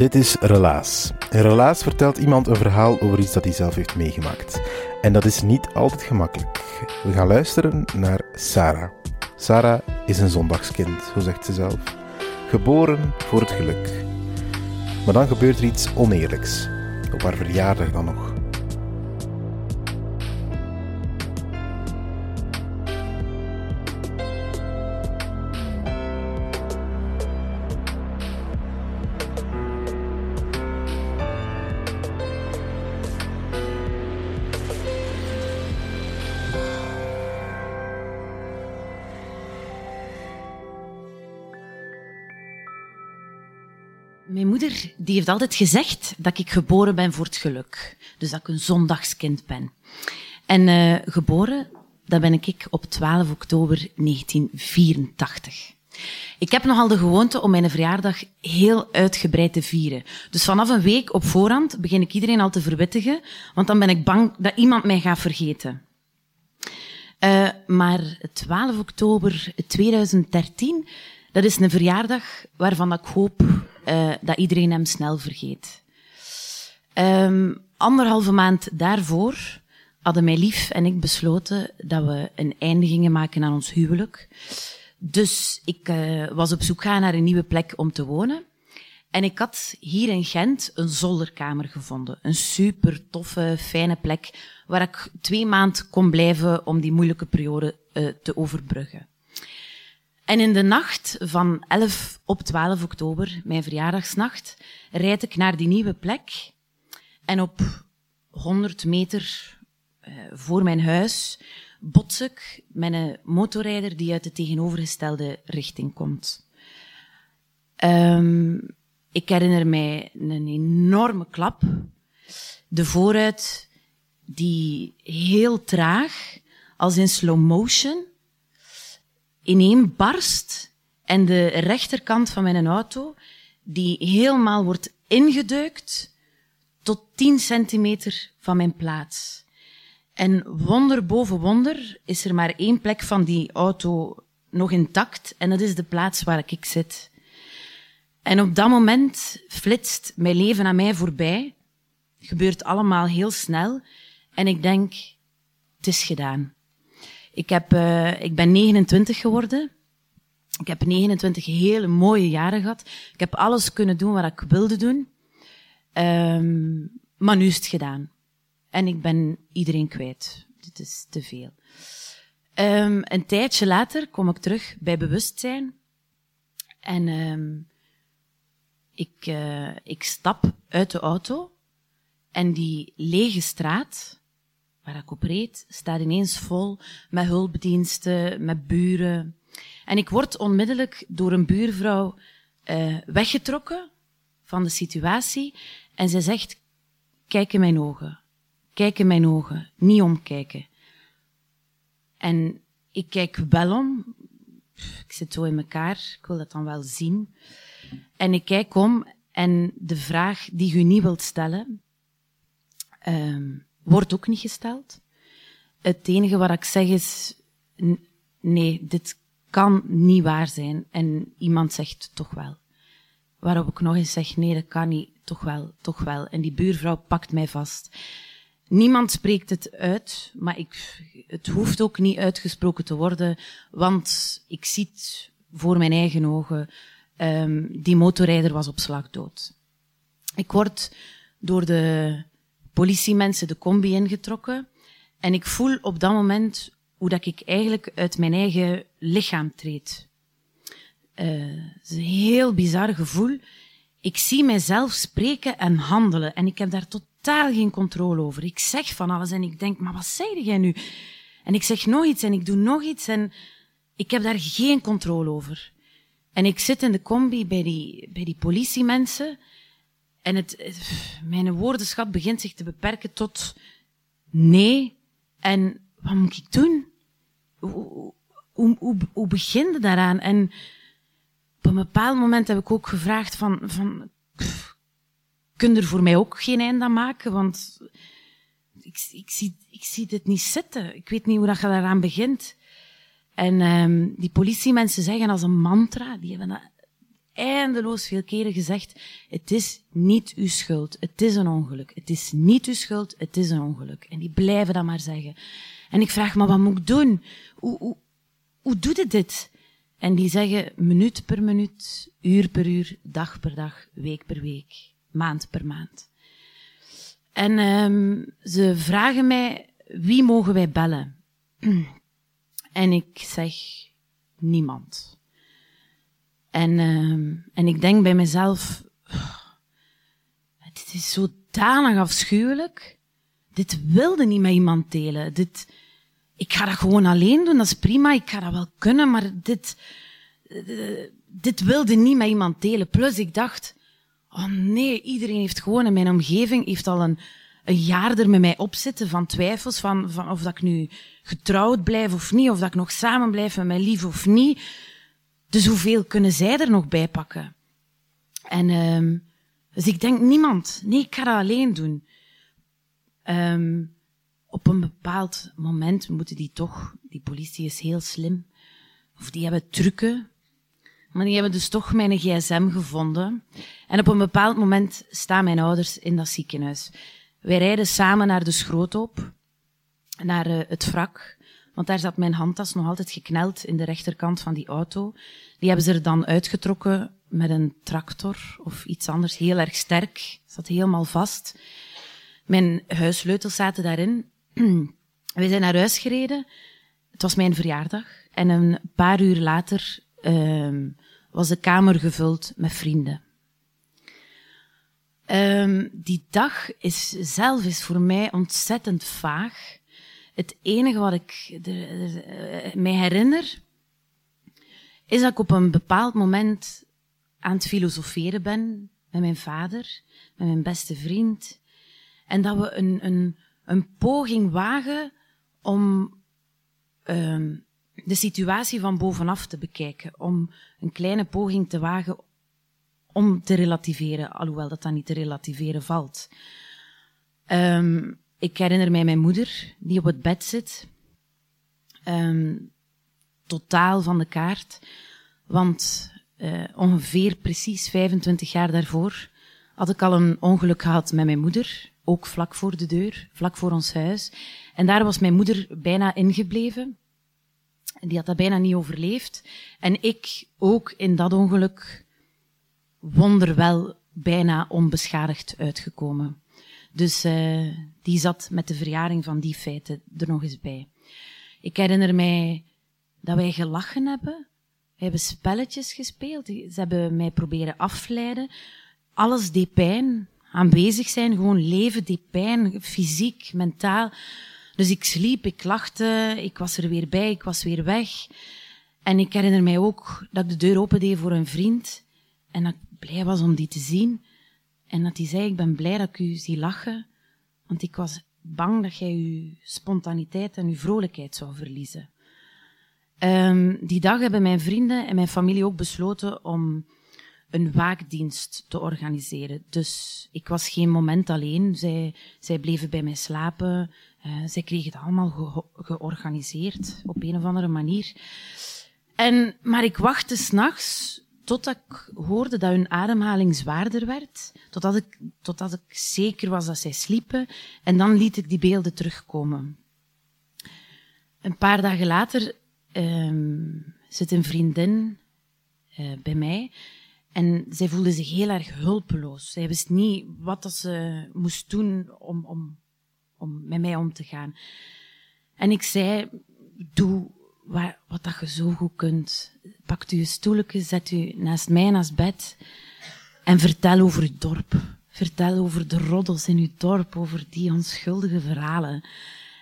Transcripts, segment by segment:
Dit is Relaas. In Relaas vertelt iemand een verhaal over iets dat hij zelf heeft meegemaakt. En dat is niet altijd gemakkelijk. We gaan luisteren naar Sarah. Sarah is een zondagskind, zo zegt ze zelf. Geboren voor het geluk. Maar dan gebeurt er iets oneerlijks. Op haar verjaardag dan nog. Die heeft altijd gezegd dat ik geboren ben voor het geluk. Dus dat ik een zondagskind ben. En uh, geboren, dat ben ik op 12 oktober 1984. Ik heb nogal de gewoonte om mijn verjaardag heel uitgebreid te vieren. Dus vanaf een week op voorhand begin ik iedereen al te verwittigen, want dan ben ik bang dat iemand mij gaat vergeten. Uh, maar 12 oktober 2013, dat is een verjaardag waarvan ik hoop uh, dat iedereen hem snel vergeet. Um, anderhalve maand daarvoor hadden mijn lief en ik besloten dat we een einde gingen maken aan ons huwelijk. Dus ik uh, was op zoek gaan naar een nieuwe plek om te wonen. En ik had hier in Gent een zolderkamer gevonden. Een super toffe, fijne plek waar ik twee maanden kon blijven om die moeilijke periode uh, te overbruggen. En in de nacht van 11 op 12 oktober, mijn verjaardagsnacht, rijd ik naar die nieuwe plek. En op 100 meter uh, voor mijn huis bots ik met een motorrijder die uit de tegenovergestelde richting komt. Um, ik herinner mij een enorme klap. De vooruit die heel traag, als in slow motion, ineen barst en de rechterkant van mijn auto, die helemaal wordt ingeduikt tot 10 centimeter van mijn plaats. En wonder boven wonder is er maar één plek van die auto nog intact en dat is de plaats waar ik zit. En op dat moment flitst mijn leven aan mij voorbij. Gebeurt allemaal heel snel en ik denk, het is gedaan. Ik, heb, uh, ik ben 29 geworden. Ik heb 29 hele mooie jaren gehad. Ik heb alles kunnen doen wat ik wilde doen. Um, maar nu is het gedaan. En ik ben iedereen kwijt. Dit is te veel. Um, een tijdje later kom ik terug bij bewustzijn. En um, ik, uh, ik stap uit de auto. En die lege straat, waar ik op staat ineens vol met hulpdiensten, met buren. En ik word onmiddellijk door een buurvrouw uh, weggetrokken van de situatie. En zij zegt, kijk in mijn ogen. Kijk in mijn ogen. Niet omkijken. En ik kijk wel om. Ik zit zo in elkaar. Ik wil dat dan wel zien. En ik kijk om en de vraag die u niet wilt stellen, um, wordt ook niet gesteld. Het enige wat ik zeg is, nee, dit kan niet waar zijn. En iemand zegt toch wel. Waarop ik nog eens zeg, nee, dat kan niet, toch wel, toch wel. En die buurvrouw pakt mij vast. Niemand spreekt het uit, maar ik, het hoeft ook niet uitgesproken te worden, want ik zie voor mijn eigen ogen. Um, die motorrijder was op slag dood. Ik word door de politiemensen de combi ingetrokken. En ik voel op dat moment hoe dat ik eigenlijk uit mijn eigen lichaam treed. uh, het is een heel bizar gevoel. Ik zie mijzelf spreken en handelen en ik heb daar totaal geen controle over. Ik zeg van alles en ik denk, maar wat zei jij nu? En ik zeg nog iets en ik doe nog iets en ik heb daar geen controle over. En ik zit in de combi bij die, bij die politiemensen en het, mijn woordenschat begint zich te beperken tot nee. En wat moet ik doen? Hoe, hoe, hoe, begin je daaraan? En op een bepaald moment heb ik ook gevraagd van, van kun er voor mij ook geen einde aan maken? Want ik, ik, zie, ik zie dit niet zitten. Ik weet niet hoe dat je daaraan begint. En um, die politiemensen zeggen als een mantra, die hebben dat eindeloos veel keren gezegd, het is niet uw schuld, het is een ongeluk. Het is niet uw schuld, het is een ongeluk. En die blijven dat maar zeggen. En ik vraag, maar wat moet ik doen? Hoe, hoe, hoe doe je dit? En die zeggen minuut per minuut, uur per uur, dag per dag, week per week, maand per maand. En um, ze vragen mij, wie mogen wij bellen? En ik zeg, niemand. En, uh, en ik denk bij mezelf, dit is zodanig afschuwelijk. Dit wilde niet met iemand delen. Dit, ik ga dat gewoon alleen doen, dat is prima, ik ga dat wel kunnen, maar dit, uh, dit wilde niet met iemand delen. Plus ik dacht, oh nee, iedereen heeft gewoon in mijn omgeving, heeft al een, een jaar er met mij op zitten van twijfels, van, van of dat ik nu getrouwd blijf of niet, of dat ik nog samen blijf met mijn lief of niet. Dus hoeveel kunnen zij er nog bij pakken? En um, dus ik denk niemand. Nee, ik ga dat alleen doen. Um, op een bepaald moment moeten die toch, die politie is heel slim, of die hebben trucken, maar die hebben dus toch mijn gsm gevonden. En op een bepaald moment staan mijn ouders in dat ziekenhuis. Wij rijden samen naar de schroothoop, naar uh, het wrak. Want daar zat mijn handtas nog altijd gekneld in de rechterkant van die auto. Die hebben ze er dan uitgetrokken met een tractor of iets anders, heel erg sterk. Zat helemaal vast. Mijn huissleutels zaten daarin. We zijn naar huis gereden. Het was mijn verjaardag. En een paar uur later uh, was de kamer gevuld met vrienden. Um, die dag is zelf is voor mij ontzettend vaag. Het enige wat ik eh, mij herinner, is dat ik op een bepaald moment aan het filosoferen ben met mijn vader, met mijn beste vriend. En dat we een, een, een poging wagen om um, de situatie van bovenaf te bekijken. Om een kleine poging te wagen om te relativeren, alhoewel dat dan niet te relativeren valt. Um, ik herinner mij mijn moeder, die op het bed zit. Um, totaal van de kaart. Want uh, ongeveer precies 25 jaar daarvoor had ik al een ongeluk gehad met mijn moeder. Ook vlak voor de deur, vlak voor ons huis. En daar was mijn moeder bijna ingebleven. Die had dat bijna niet overleefd. En ik ook in dat ongeluk wonderwel bijna onbeschadigd uitgekomen. Dus uh, die zat met de verjaring van die feiten er nog eens bij. Ik herinner mij dat wij gelachen hebben. We hebben spelletjes gespeeld. Ze hebben mij proberen afleiden. Alles deed pijn. Aanwezig zijn, gewoon leven deed pijn. Fysiek, mentaal. Dus ik sliep, ik lachte, ik was er weer bij, ik was weer weg. En ik herinner mij ook dat ik de deur opendeed voor een vriend. En dat ik blij was om die te zien. En dat hij zei, ik ben blij dat ik u zie lachen, want ik was bang dat jij uw spontaniteit en uw vrolijkheid zou verliezen. Um, die dag hebben mijn vrienden en mijn familie ook besloten om een waakdienst te organiseren. Dus ik was geen moment alleen. Zij, zij bleven bij mij slapen. Uh, zij kregen het allemaal ge georganiseerd op een of andere manier. En, maar ik wachtte s'nachts totdat ik hoorde dat hun ademhaling zwaarder werd, totdat ik, totdat ik zeker was dat zij sliepen, en dan liet ik die beelden terugkomen. Een paar dagen later um, zit een vriendin uh, bij mij en zij voelde zich heel erg hulpeloos. Zij wist niet wat ze moest doen om, om, om met mij om te gaan. En ik zei, doe wat dat je zo goed kunt. Pakt u een stoelje, zet u naast mij naast bed en vertel over uw dorp. Vertel over de roddels in uw dorp, over die onschuldige verhalen.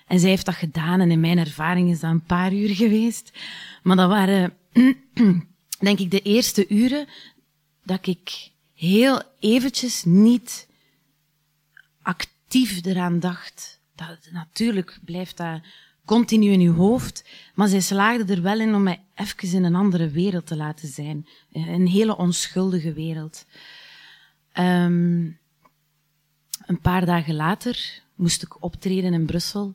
En zij heeft dat gedaan en in mijn ervaring is dat een paar uur geweest. Maar dat waren, denk ik, de eerste uren dat ik heel eventjes niet actief eraan dacht. Dat, natuurlijk blijft dat continu in uw hoofd, maar zij slaagde er wel in om mij even in een andere wereld te laten zijn. Een hele onschuldige wereld. Um, een paar dagen later moest ik optreden in Brussel.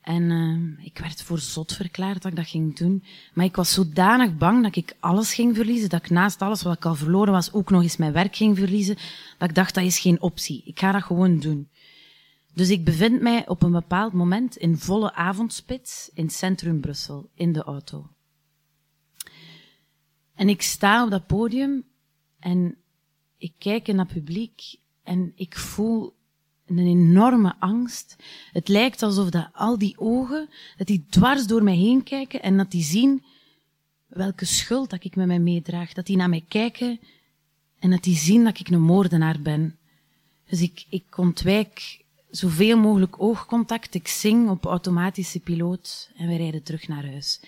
En uh, ik werd voor zot verklaard dat ik dat ging doen. Maar ik was zodanig bang dat ik alles ging verliezen, dat ik naast alles wat ik al verloren was, ook nog eens mijn werk ging verliezen, dat ik dacht, dat is geen optie. Ik ga dat gewoon doen. Dus ik bevind mij op een bepaald moment in volle avondspits in centrum Brussel, in de auto. En ik sta op dat podium en ik kijk in dat publiek en ik voel een enorme angst. Het lijkt alsof dat al die ogen, dat die dwars door mij heen kijken en dat die zien welke schuld dat ik met mij meedraag. Dat die naar mij kijken en dat die zien dat ik een moordenaar ben. Dus ik, ik ontwijk zoveel mogelijk oogcontact. Ik zing op automatische piloot en we rijden terug naar huis.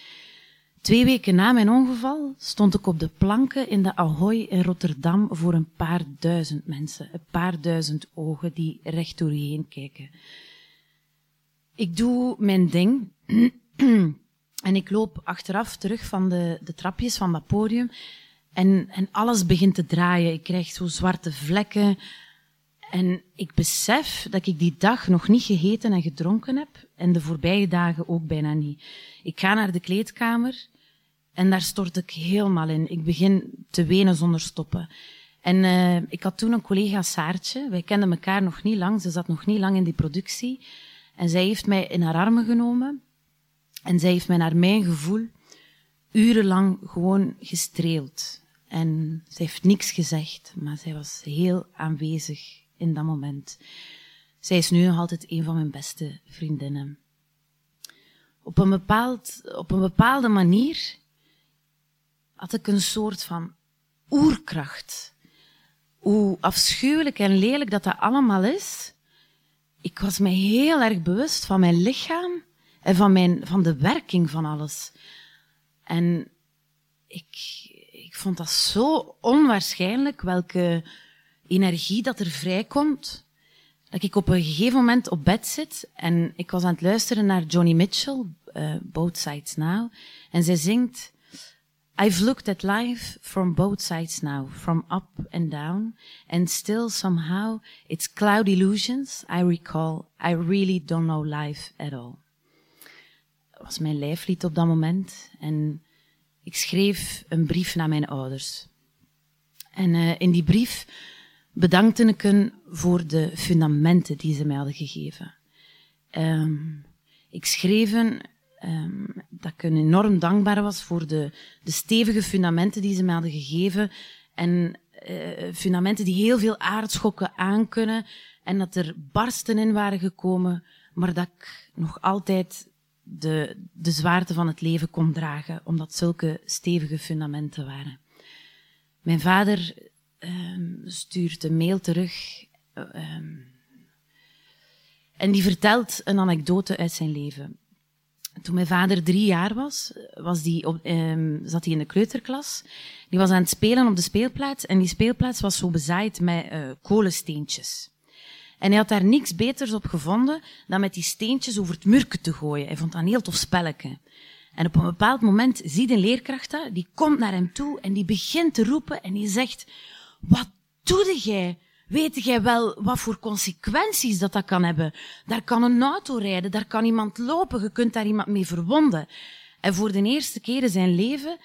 Twee weken na mijn ongeval stond ik op de planken in de Ahoy in Rotterdam voor een paar duizend mensen. Een paar duizend ogen die recht door je heen kijken. Ik doe mijn ding en ik loop achteraf terug van de, de trapjes van dat podium en, en alles begint te draaien. Ik krijg zo zwarte vlekken en ik besef dat ik die dag nog niet gegeten en gedronken heb en de voorbije dagen ook bijna niet. Ik ga naar de kleedkamer en daar stort ik helemaal in. Ik begin te wenen zonder stoppen. En uh, ik had toen een collega Saartje. Wij kenden elkaar nog niet lang. Ze zat nog niet lang in die productie. En zij heeft mij in haar armen genomen. En zij heeft mij naar mijn gevoel urenlang gewoon gestreeld. En ze heeft niks gezegd, maar zij was heel aanwezig in dat moment. Zij is nu nog altijd een van mijn beste vriendinnen. Op een, bepaald, op een bepaalde manier had ik een soort van oerkracht. Hoe afschuwelijk en lelijk dat dat allemaal is. Ik was mij heel erg bewust van mijn lichaam en van, mijn, van de werking van alles. En ik, ik vond dat zo onwaarschijnlijk welke energie dat er vrijkomt. Dat ik op een gegeven moment op bed zit en ik was aan het luisteren naar Johnny Mitchell, uh, Both Sides Now. En zij zingt I've looked at life from both sides now, from up and down, and still somehow it's cloud illusions I recall. I really don't know life at all. Dat was mijn lijflied op dat moment. En ik schreef een brief naar mijn ouders. En uh, in die brief bedankte ik hen voor de fundamenten die ze mij hadden gegeven. Um, ik schreef um, dat ik enorm dankbaar was voor de, de stevige fundamenten die ze mij hadden gegeven. En uh, fundamenten die heel veel aardschokken aankunnen. En dat er barsten in waren gekomen, maar dat ik nog altijd de, de zwaarte van het leven kon dragen, omdat zulke stevige fundamenten waren. Mijn vader um, stuurt een mail terug. Um, en die vertelt een anekdote uit zijn leven. Toen mijn vader drie jaar was, was die op, um, zat hij in de kleuterklas. Die was aan het spelen op de speelplaats en die speelplaats was zo bezaaid met uh, kolensteentjes. En hij had daar niks beters op gevonden dan met die steentjes over het murken te gooien. Hij vond dat een heel tof spelletje. En op een bepaald moment ziet een leerkracht dat, die komt naar hem toe en die begint te roepen en die zegt, wat doe jij? Weet jij wel wat voor consequenties dat dat kan hebben? Daar kan een auto rijden, daar kan iemand lopen, je kunt daar iemand mee verwonden. En voor de eerste keer in zijn leven,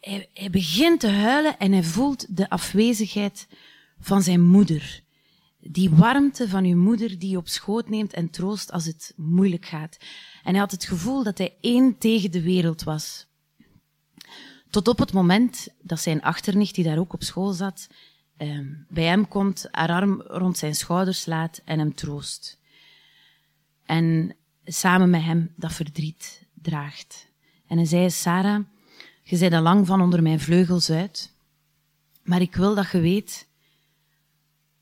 hij, hij begint te huilen en hij voelt de afwezigheid van zijn moeder. Die warmte van uw moeder die je op schoot neemt en troost als het moeilijk gaat. En hij had het gevoel dat hij één tegen de wereld was. Tot op het moment dat zijn achternicht, die daar ook op school zat, Ehm, bij hem komt, haar arm rond zijn schouders slaat en hem troost. En samen met hem dat verdriet draagt. En hij zei, Sarah, je zei al lang van onder mijn vleugels uit, maar ik wil dat je weet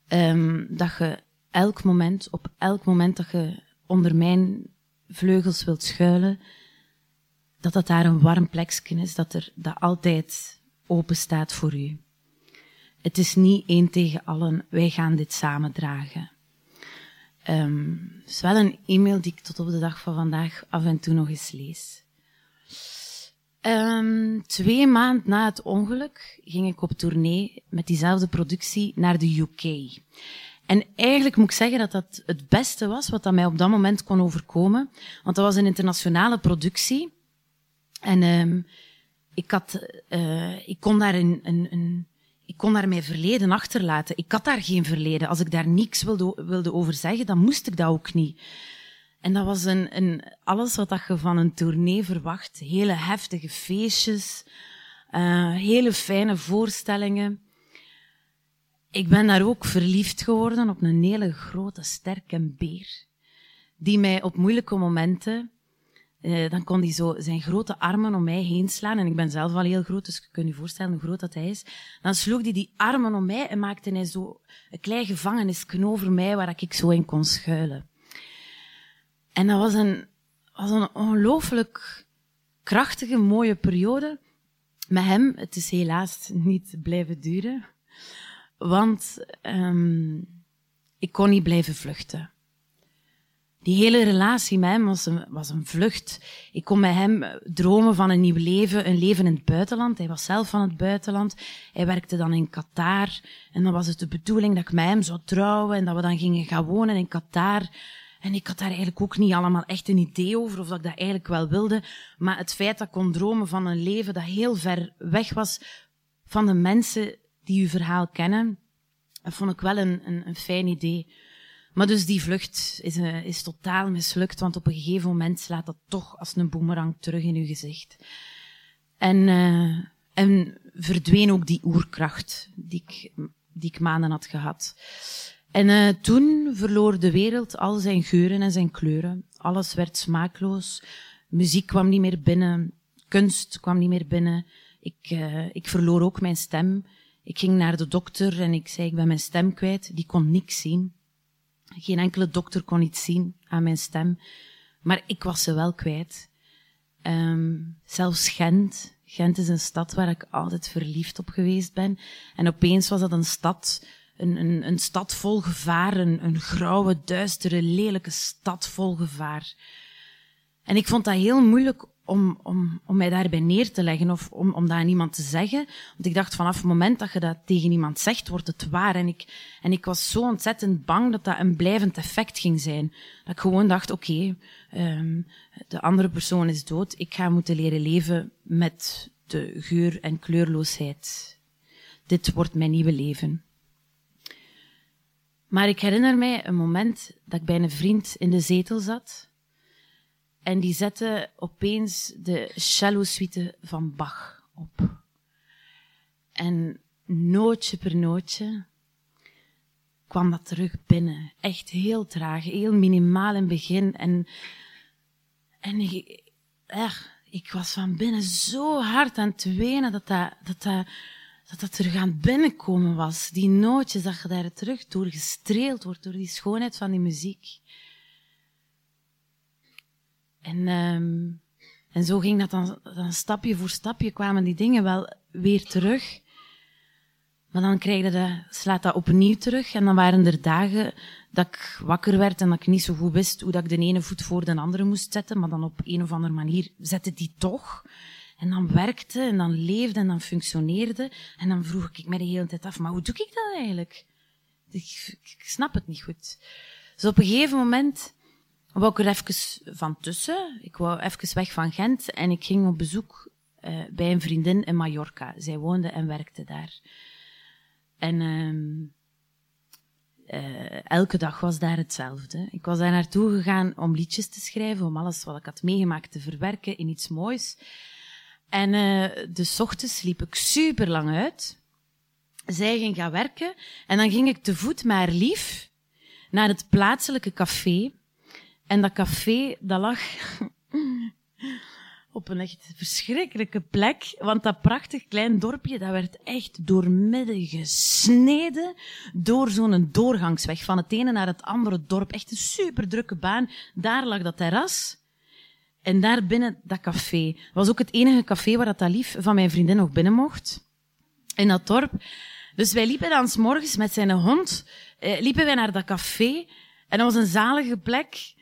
um, dat je elk moment, op elk moment dat je onder mijn vleugels wilt schuilen, dat dat daar een warm plekje is, dat er dat altijd open staat voor u. Het is niet één tegen allen, wij gaan dit samen dragen. Um, het is wel een e-mail die ik tot op de dag van vandaag af en toe nog eens lees. Um, twee maanden na het ongeluk ging ik op tournee met diezelfde productie naar de UK. En eigenlijk moet ik zeggen dat dat het beste was wat dat mij op dat moment kon overkomen. Want dat was een internationale productie. En um, ik, had, uh, ik kon daar een, een, een, ik kon daar mijn verleden achterlaten. Ik had daar geen verleden. Als ik daar niks wilde, wilde over zeggen, dan moest ik dat ook niet. En dat was een, een, alles wat je van een tournee verwacht. Hele heftige feestjes, uh, hele fijne voorstellingen. Ik ben daar ook verliefd geworden op een hele grote, sterke beer. Die mij op moeilijke momenten, uh, dan kon hij zo zijn grote armen om mij heen slaan. En ik ben zelf al heel groot, dus je kunt je voorstellen hoe groot dat hij is. Dan sloeg hij die armen om mij en maakte hij zo een klein gevangenisje over mij waar ik zo in kon schuilen. En dat was een, was een ongelooflijk krachtige, mooie periode. Met hem, het is helaas niet blijven duren. Want um, ik kon niet blijven vluchten. Die hele relatie met hem was een, was een vlucht. Ik kon met hem dromen van een nieuw leven, een leven in het buitenland. Hij was zelf van het buitenland. Hij werkte dan in Qatar. En dan was het de bedoeling dat ik met hem zou trouwen en dat we dan gingen gaan wonen in Qatar. En ik had daar eigenlijk ook niet allemaal echt een idee over of dat ik dat eigenlijk wel wilde. Maar het feit dat ik kon dromen van een leven dat heel ver weg was van de mensen die uw verhaal kennen, dat vond ik wel een, een, een fijn idee. Maar dus die vlucht is, uh, is totaal mislukt, want op een gegeven moment slaat dat toch als een boemerang terug in uw gezicht. En, uh, en verdween ook die oerkracht die ik, die ik maanden had gehad. En uh, toen verloor de wereld al zijn geuren en zijn kleuren. Alles werd smaakloos. Muziek kwam niet meer binnen. Kunst kwam niet meer binnen. Ik, ik verloor ook mijn stem. Ik ging naar de dokter en ik zei, ik ben mijn stem kwijt. Die kon niks zien. Geen enkele dokter kon iets zien aan mijn stem. Maar ik was ze wel kwijt. Um, zelfs Gent. Gent is een stad waar ik altijd verliefd op geweest ben. En opeens was dat een stad een, een, een stad vol gevaar, een, een grauwe, duistere, lelijke stad vol gevaar. En ik vond dat heel moeilijk om, om, om mij daarbij neer te leggen of om, om dat aan iemand te zeggen. Want ik dacht vanaf het moment dat je dat tegen iemand zegt, wordt het waar. En ik, en ik was zo ontzettend bang dat dat een blijvend effect ging zijn. Dat ik gewoon dacht, oké, um, de andere persoon is dood. Ik ga moeten leren leven met de geur en kleurloosheid. Dit wordt mijn nieuwe leven. Maar ik herinner mij een moment dat ik bij een vriend in de zetel zat. En die zette opeens de cello suite van Bach op. En nootje per nootje kwam dat terug binnen. Echt heel traag, heel minimaal in het begin. En, en ik, ik was van binnen zo hard aan het wenen dat dat, dat, dat dat er gaan binnenkomen was. Die nootjes, dat je daar terug door gestreeld wordt, door die schoonheid van die muziek. En, um, en zo ging dat dan, dan stapje voor stapje kwamen die dingen wel weer terug. Maar dan krijg je dat, slaat dat opnieuw terug. En dan waren er dagen dat ik wakker werd en dat ik niet zo goed wist hoe dat ik de ene voet voor de andere moest zetten. Maar dan op een of andere manier zette die toch. En dan werkte en dan leefde en dan functioneerde. En dan vroeg ik me de hele tijd af, maar hoe doe ik dat eigenlijk? Ik, ik snap het niet goed. Dus op een gegeven moment wou ik er even van tussen. Ik wou even weg van Gent en ik ging op bezoek uh, bij een vriendin in Mallorca. Zij woonde en werkte daar. En uh, uh, elke dag was daar hetzelfde. Ik was daar naartoe gegaan om liedjes te schrijven, om alles wat ik had meegemaakt te verwerken in iets moois. En uh, de ochtends liep ik super lang uit. Zij ging gaan werken. En dan ging ik te voet maar lief naar het plaatselijke café. En dat café, dat lag op een echt verschrikkelijke plek. Want dat prachtig klein dorpje, dat werd echt doormidden gesneden door zo'n doorgangsweg van het ene naar het andere dorp. Echt een super drukke baan. Daar lag dat terras. En daar binnen dat café. was ook het enige café waar dat lief van mijn vriendin nog binnen mocht. In dat dorp. Dus wij liepen dan morgens met zijn hond, eh, liepen wij naar dat café. En dat was een zalige plek.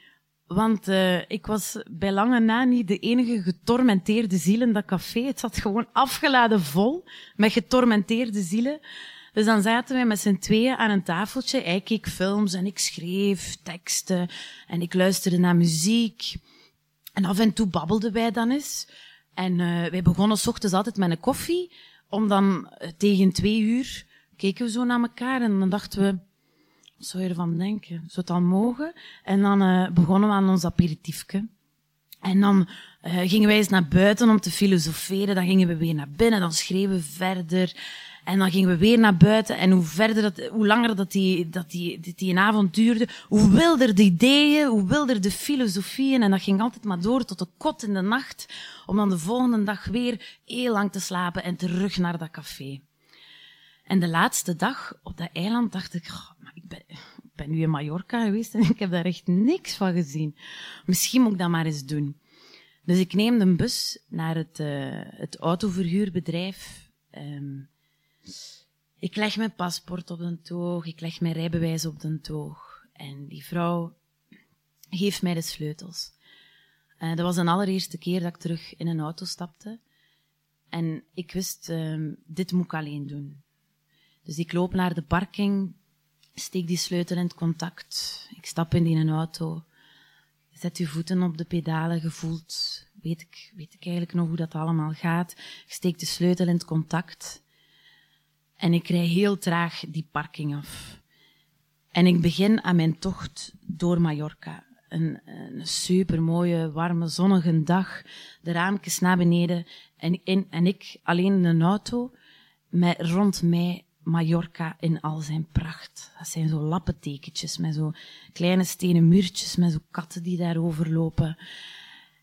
Want uh, ik was bij lange na niet de enige getormenteerde ziel in dat café. Het zat gewoon afgeladen vol met getormenteerde zielen. Dus dan zaten wij met z'n tweeën aan een tafeltje. Hij keek films en ik schreef teksten en ik luisterde naar muziek. En af en toe babbelden wij dan eens. En uh, wij begonnen ochtends altijd met een koffie, om dan uh, tegen twee uur keken we zo naar elkaar en dan dachten we, zou je ervan denken? Zou het dan mogen? En dan uh, begonnen we aan ons aperitiefje. En dan uh, gingen wij eens naar buiten om te filosoferen. Dan gingen we weer naar binnen. Dan schreven we verder. En dan gingen we weer naar buiten. En hoe verder dat, hoe langer dat die, dat die, dat die een avond duurde, hoe wilder de ideeën, hoe wilder de filosofieën. En dat ging altijd maar door tot de kot in de nacht. Om dan de volgende dag weer heel lang te slapen en terug naar dat café. En de laatste dag op dat eiland dacht ik, ik ben, nu in Mallorca geweest en ik heb daar echt niks van gezien. Misschien moet ik dat maar eens doen. Dus ik neem de bus naar het, uh, het autoverhuurbedrijf. Um, ik leg mijn paspoort op de toog, ik leg mijn rijbewijs op de toog. En die vrouw geeft mij de sleutels. Uh, dat was de allereerste keer dat ik terug in een auto stapte. En ik wist, um, dit moet ik alleen doen. Dus ik loop naar de parking, steek die sleutel in het contact. Ik stap in die auto. Zet je voeten op de pedalen, gevoeld. Weet ik, weet ik eigenlijk nog hoe dat allemaal gaat. Steek de sleutel in het contact. En ik rij heel traag die parking af. En ik begin aan mijn tocht door Mallorca. Een, een super mooie, warme, zonnige dag. De raampjes naar beneden. En, in, en ik alleen in een auto. Met rond mij Mallorca in al zijn pracht. Dat zijn zo lappentekentjes met zo kleine stenen muurtjes met zo katten die daarover lopen.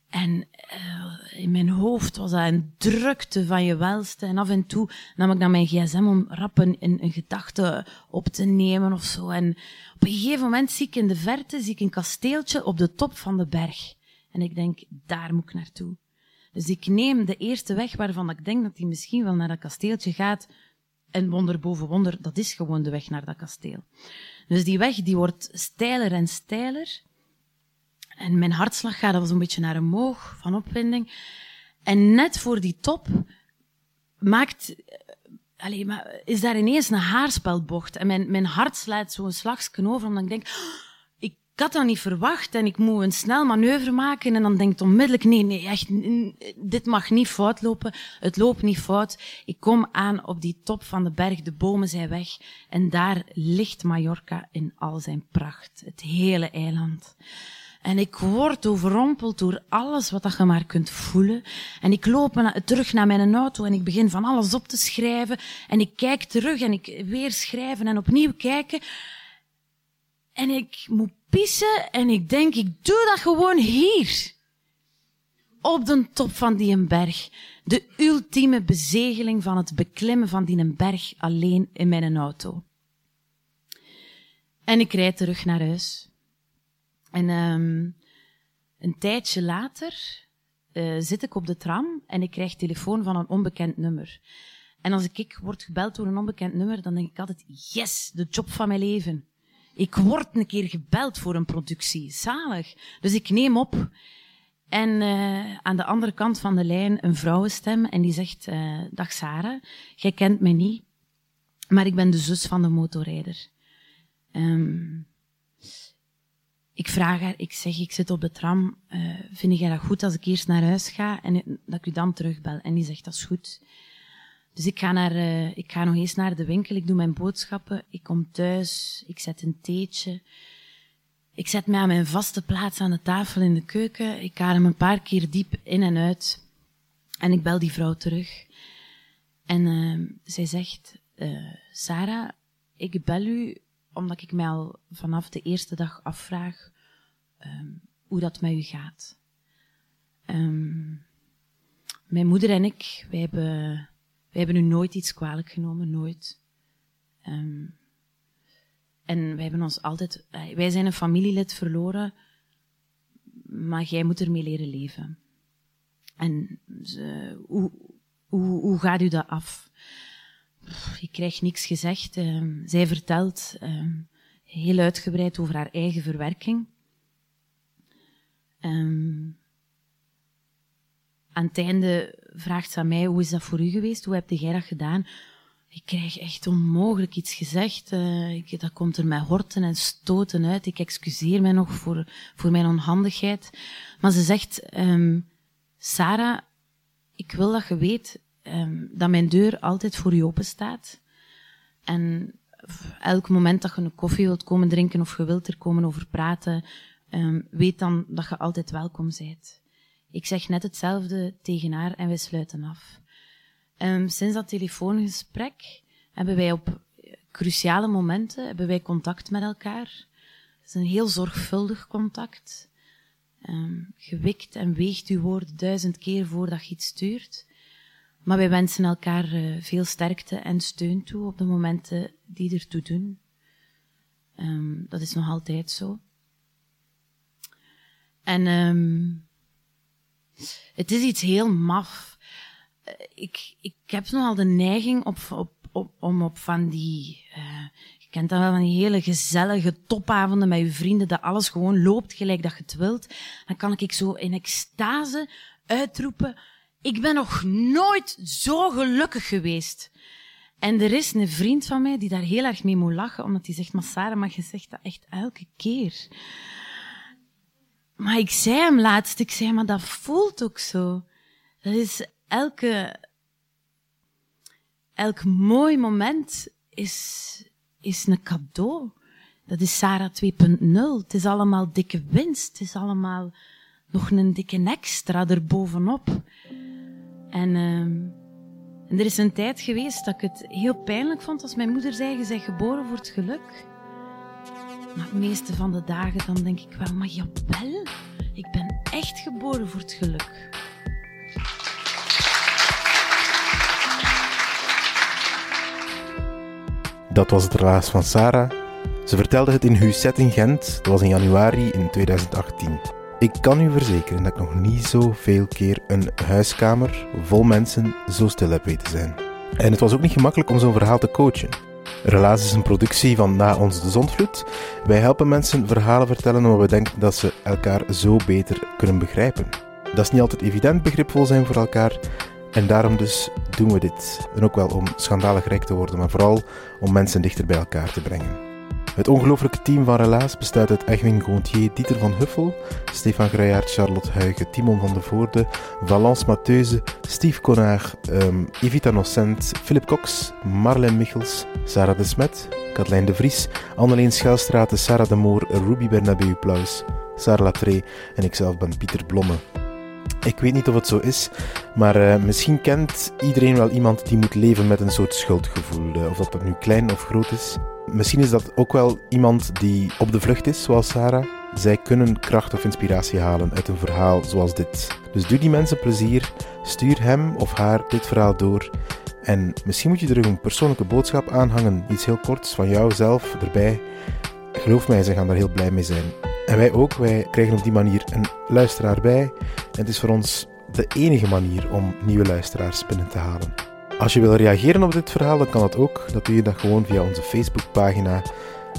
En uh, in mijn hoofd was dat een drukte van je welste. En af en toe nam ik dan mijn gsm om rap een, een, gedachte op te nemen of zo. En op een gegeven moment zie ik in de verte zie ik een kasteeltje op de top van de berg. En ik denk, daar moet ik naartoe. Dus ik neem de eerste weg waarvan ik denk dat hij misschien wel naar dat kasteeltje gaat, en wonder boven wonder, dat is gewoon de weg naar dat kasteel. Dus die weg die wordt steiler en steiler. En mijn hartslag gaat al zo'n beetje naar omhoog van opwinding. En net voor die top maakt, allee, maar is daar ineens een haarspelbocht. En mijn, mijn hart slaat zo'n slagsken over, omdat ik denk, ik had dat niet verwacht en ik moet een snel manoeuvre maken en dan denk ik onmiddellijk, nee, nee, echt, dit mag niet fout lopen. Het loopt niet fout. Ik kom aan op die top van de berg, de bomen zijn weg en daar ligt Mallorca in al zijn pracht. Het hele eiland. En ik word overrompeld door alles wat je maar kunt voelen. En ik loop terug naar mijn auto en ik begin van alles op te schrijven. En ik kijk terug en ik weer schrijven en opnieuw kijken. En ik moet en ik denk, ik doe dat gewoon hier. Op de top van die berg. De ultieme bezegeling van het beklimmen van die berg alleen in mijn auto. En ik rijd terug naar huis. En um, een tijdje later uh, zit ik op de tram en ik krijg telefoon van een onbekend nummer. En als ik, ik word gebeld door een onbekend nummer, dan denk ik altijd, yes, de job van mijn leven. Ik word een keer gebeld voor een productie. Zalig. Dus ik neem op. En uh, aan de andere kant van de lijn een vrouwenstem. En die zegt, uh, dag Sarah, jij kent mij niet. Maar ik ben de zus van de motorrijder. Um, ik vraag haar, ik zeg, ik zit op de tram. Uh, vind jij dat goed als ik eerst naar huis ga en dat ik u dan terugbel? En die zegt, dat is goed. Dus ik ga, naar, uh, ik ga nog eens naar de winkel, ik doe mijn boodschappen, ik kom thuis, ik zet een theetje. Ik zet mij aan mijn vaste plaats aan de tafel in de keuken. Ik adem een paar keer diep in en uit. En ik bel die vrouw terug. En uh, zij zegt, uh, Sarah, ik bel u omdat ik mij al vanaf de eerste dag afvraag um, hoe dat met u gaat. Ehm, mijn moeder en ik, wij hebben, wij hebben u nooit iets kwalijk genomen, nooit. Ehm, en wij hebben ons altijd, eh, wij zijn een familielid verloren, maar jij moet ermee leren leven. En hoe, hoe, hoe gaat u dat af? Je krijgt niks gezegd. Ehm, zij vertelt heel uitgebreid over haar eigen verwerking. Um, aan het einde vraagt ze aan mij, hoe is dat voor u geweest? Hoe heb jij dat gedaan? Ik krijg echt onmogelijk iets gezegd. Uh, ik, dat komt er met horten en stoten uit. Ik excuseer mij nog voor, voor mijn onhandigheid. Maar ze zegt, um, Sarah, ik wil dat je weet um, dat mijn deur altijd voor u open staat. En elk moment dat je een koffie wilt komen drinken of je wilt er komen over praten, um, weet dan dat je altijd welkom bent. Ik zeg net hetzelfde tegen haar en wij sluiten af. Um, sinds dat telefoongesprek hebben wij op cruciale momenten hebben wij contact met elkaar. Het is een heel zorgvuldig contact. Um, gewikt en weegt uw woord duizend keer voordat je iets stuurt. Maar wij wensen elkaar uh, veel sterkte en steun toe op de momenten die ertoe doen. Um, dat is nog altijd zo. En het is iets heel maf. Eh, ik, ik heb nogal de neiging op, op, om op van die, uh, je kent dat wel, van die hele gezellige topavonden met je vrienden, dat alles gewoon loopt gelijk dat je het wilt. Dan kan ik zo in extase uitroepen, ik ben nog nooit zo gelukkig geweest. En er is een vriend van mij die daar heel erg mee moet lachen, omdat hij zegt, maar maar je zegt dat echt elke keer. Maar ik zei hem laatst, ik zei, maar dat voelt ook zo. Dat is elke, elk mooi moment is, is een cadeau. Dat is Sarah 2.0. Het is allemaal dikke winst. Het is allemaal nog een dikke extra erbovenop. En, uh, en er is een tijd geweest dat ik het heel pijnlijk vond als mijn moeder zei, je bent geboren voor het geluk. Maar meeste van de dagen dan denk ik wel, maar jawel, ik ben echt geboren voor het geluk. Dat was het relaas van Sarah. Ze vertelde het in Huset in Gent. Dat was in januari in 2018. Ik kan u verzekeren dat ik nog niet zoveel keer een huiskamer vol mensen zo stil heb weten zijn. En het was ook niet gemakkelijk om zo'n verhaal te coachen. Relaas is een productie van Na ons de Zondvloed. Wij helpen mensen verhalen vertellen omdat we denken dat ze elkaar zo beter kunnen begrijpen. Dat is niet altijd evident begripvol zijn voor elkaar. En daarom dus doen we dit. En ook wel om schandalig rijk te worden, maar vooral om mensen dichter bij elkaar te brengen. Het ongelooflijke team van Relaas bestaat uit Egwin Gontier, Dieter van Huffel, Stefan Gruijaert, Charlotte Huigen, Timon van de Voorde, Valence Matheuze, Steve Connard, um, Evita Nocent, Philip Cox, Marlène Michels, Sarah de Smet, Katlijn de Vries, Anneleen Schelstraat, Sarah de Moor, Ruby Bernabeu Plaus, Sarah Latree en ikzelf ben Pieter Blomme. Ik weet niet of het zo is, maar uh, misschien kent iedereen wel iemand die moet leven met een soort schuldgevoel, uh, of dat dat nu klein of groot is. Misschien is dat ook wel iemand die op de vlucht is, zoals Sarah. Zij kunnen kracht of inspiratie halen uit een verhaal zoals dit. Dus doe die mensen plezier, stuur hem of haar dit verhaal door. En misschien moet je er een persoonlijke boodschap aanhangen, iets heel korts van jou zelf erbij. Geloof mij, ze gaan daar heel blij mee zijn. En wij ook, wij krijgen op die manier een luisteraar bij. En het is voor ons de enige manier om nieuwe luisteraars binnen te halen. Als je wil reageren op dit verhaal, dan kan dat ook. Dat doe je dat gewoon via onze Facebookpagina.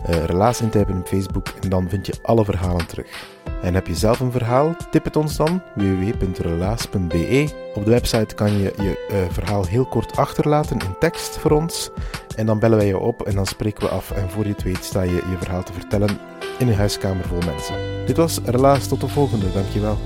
Uh, Relaas intypen op Facebook en dan vind je alle verhalen terug. En heb je zelf een verhaal? Tip het ons dan www.relaas.be. Op de website kan je je uh, verhaal heel kort achterlaten in tekst voor ons. En dan bellen wij je op en dan spreken we af. En voor je het weet sta je je verhaal te vertellen in een huiskamer vol mensen. Dit was Relaas, tot de volgende. Dankjewel.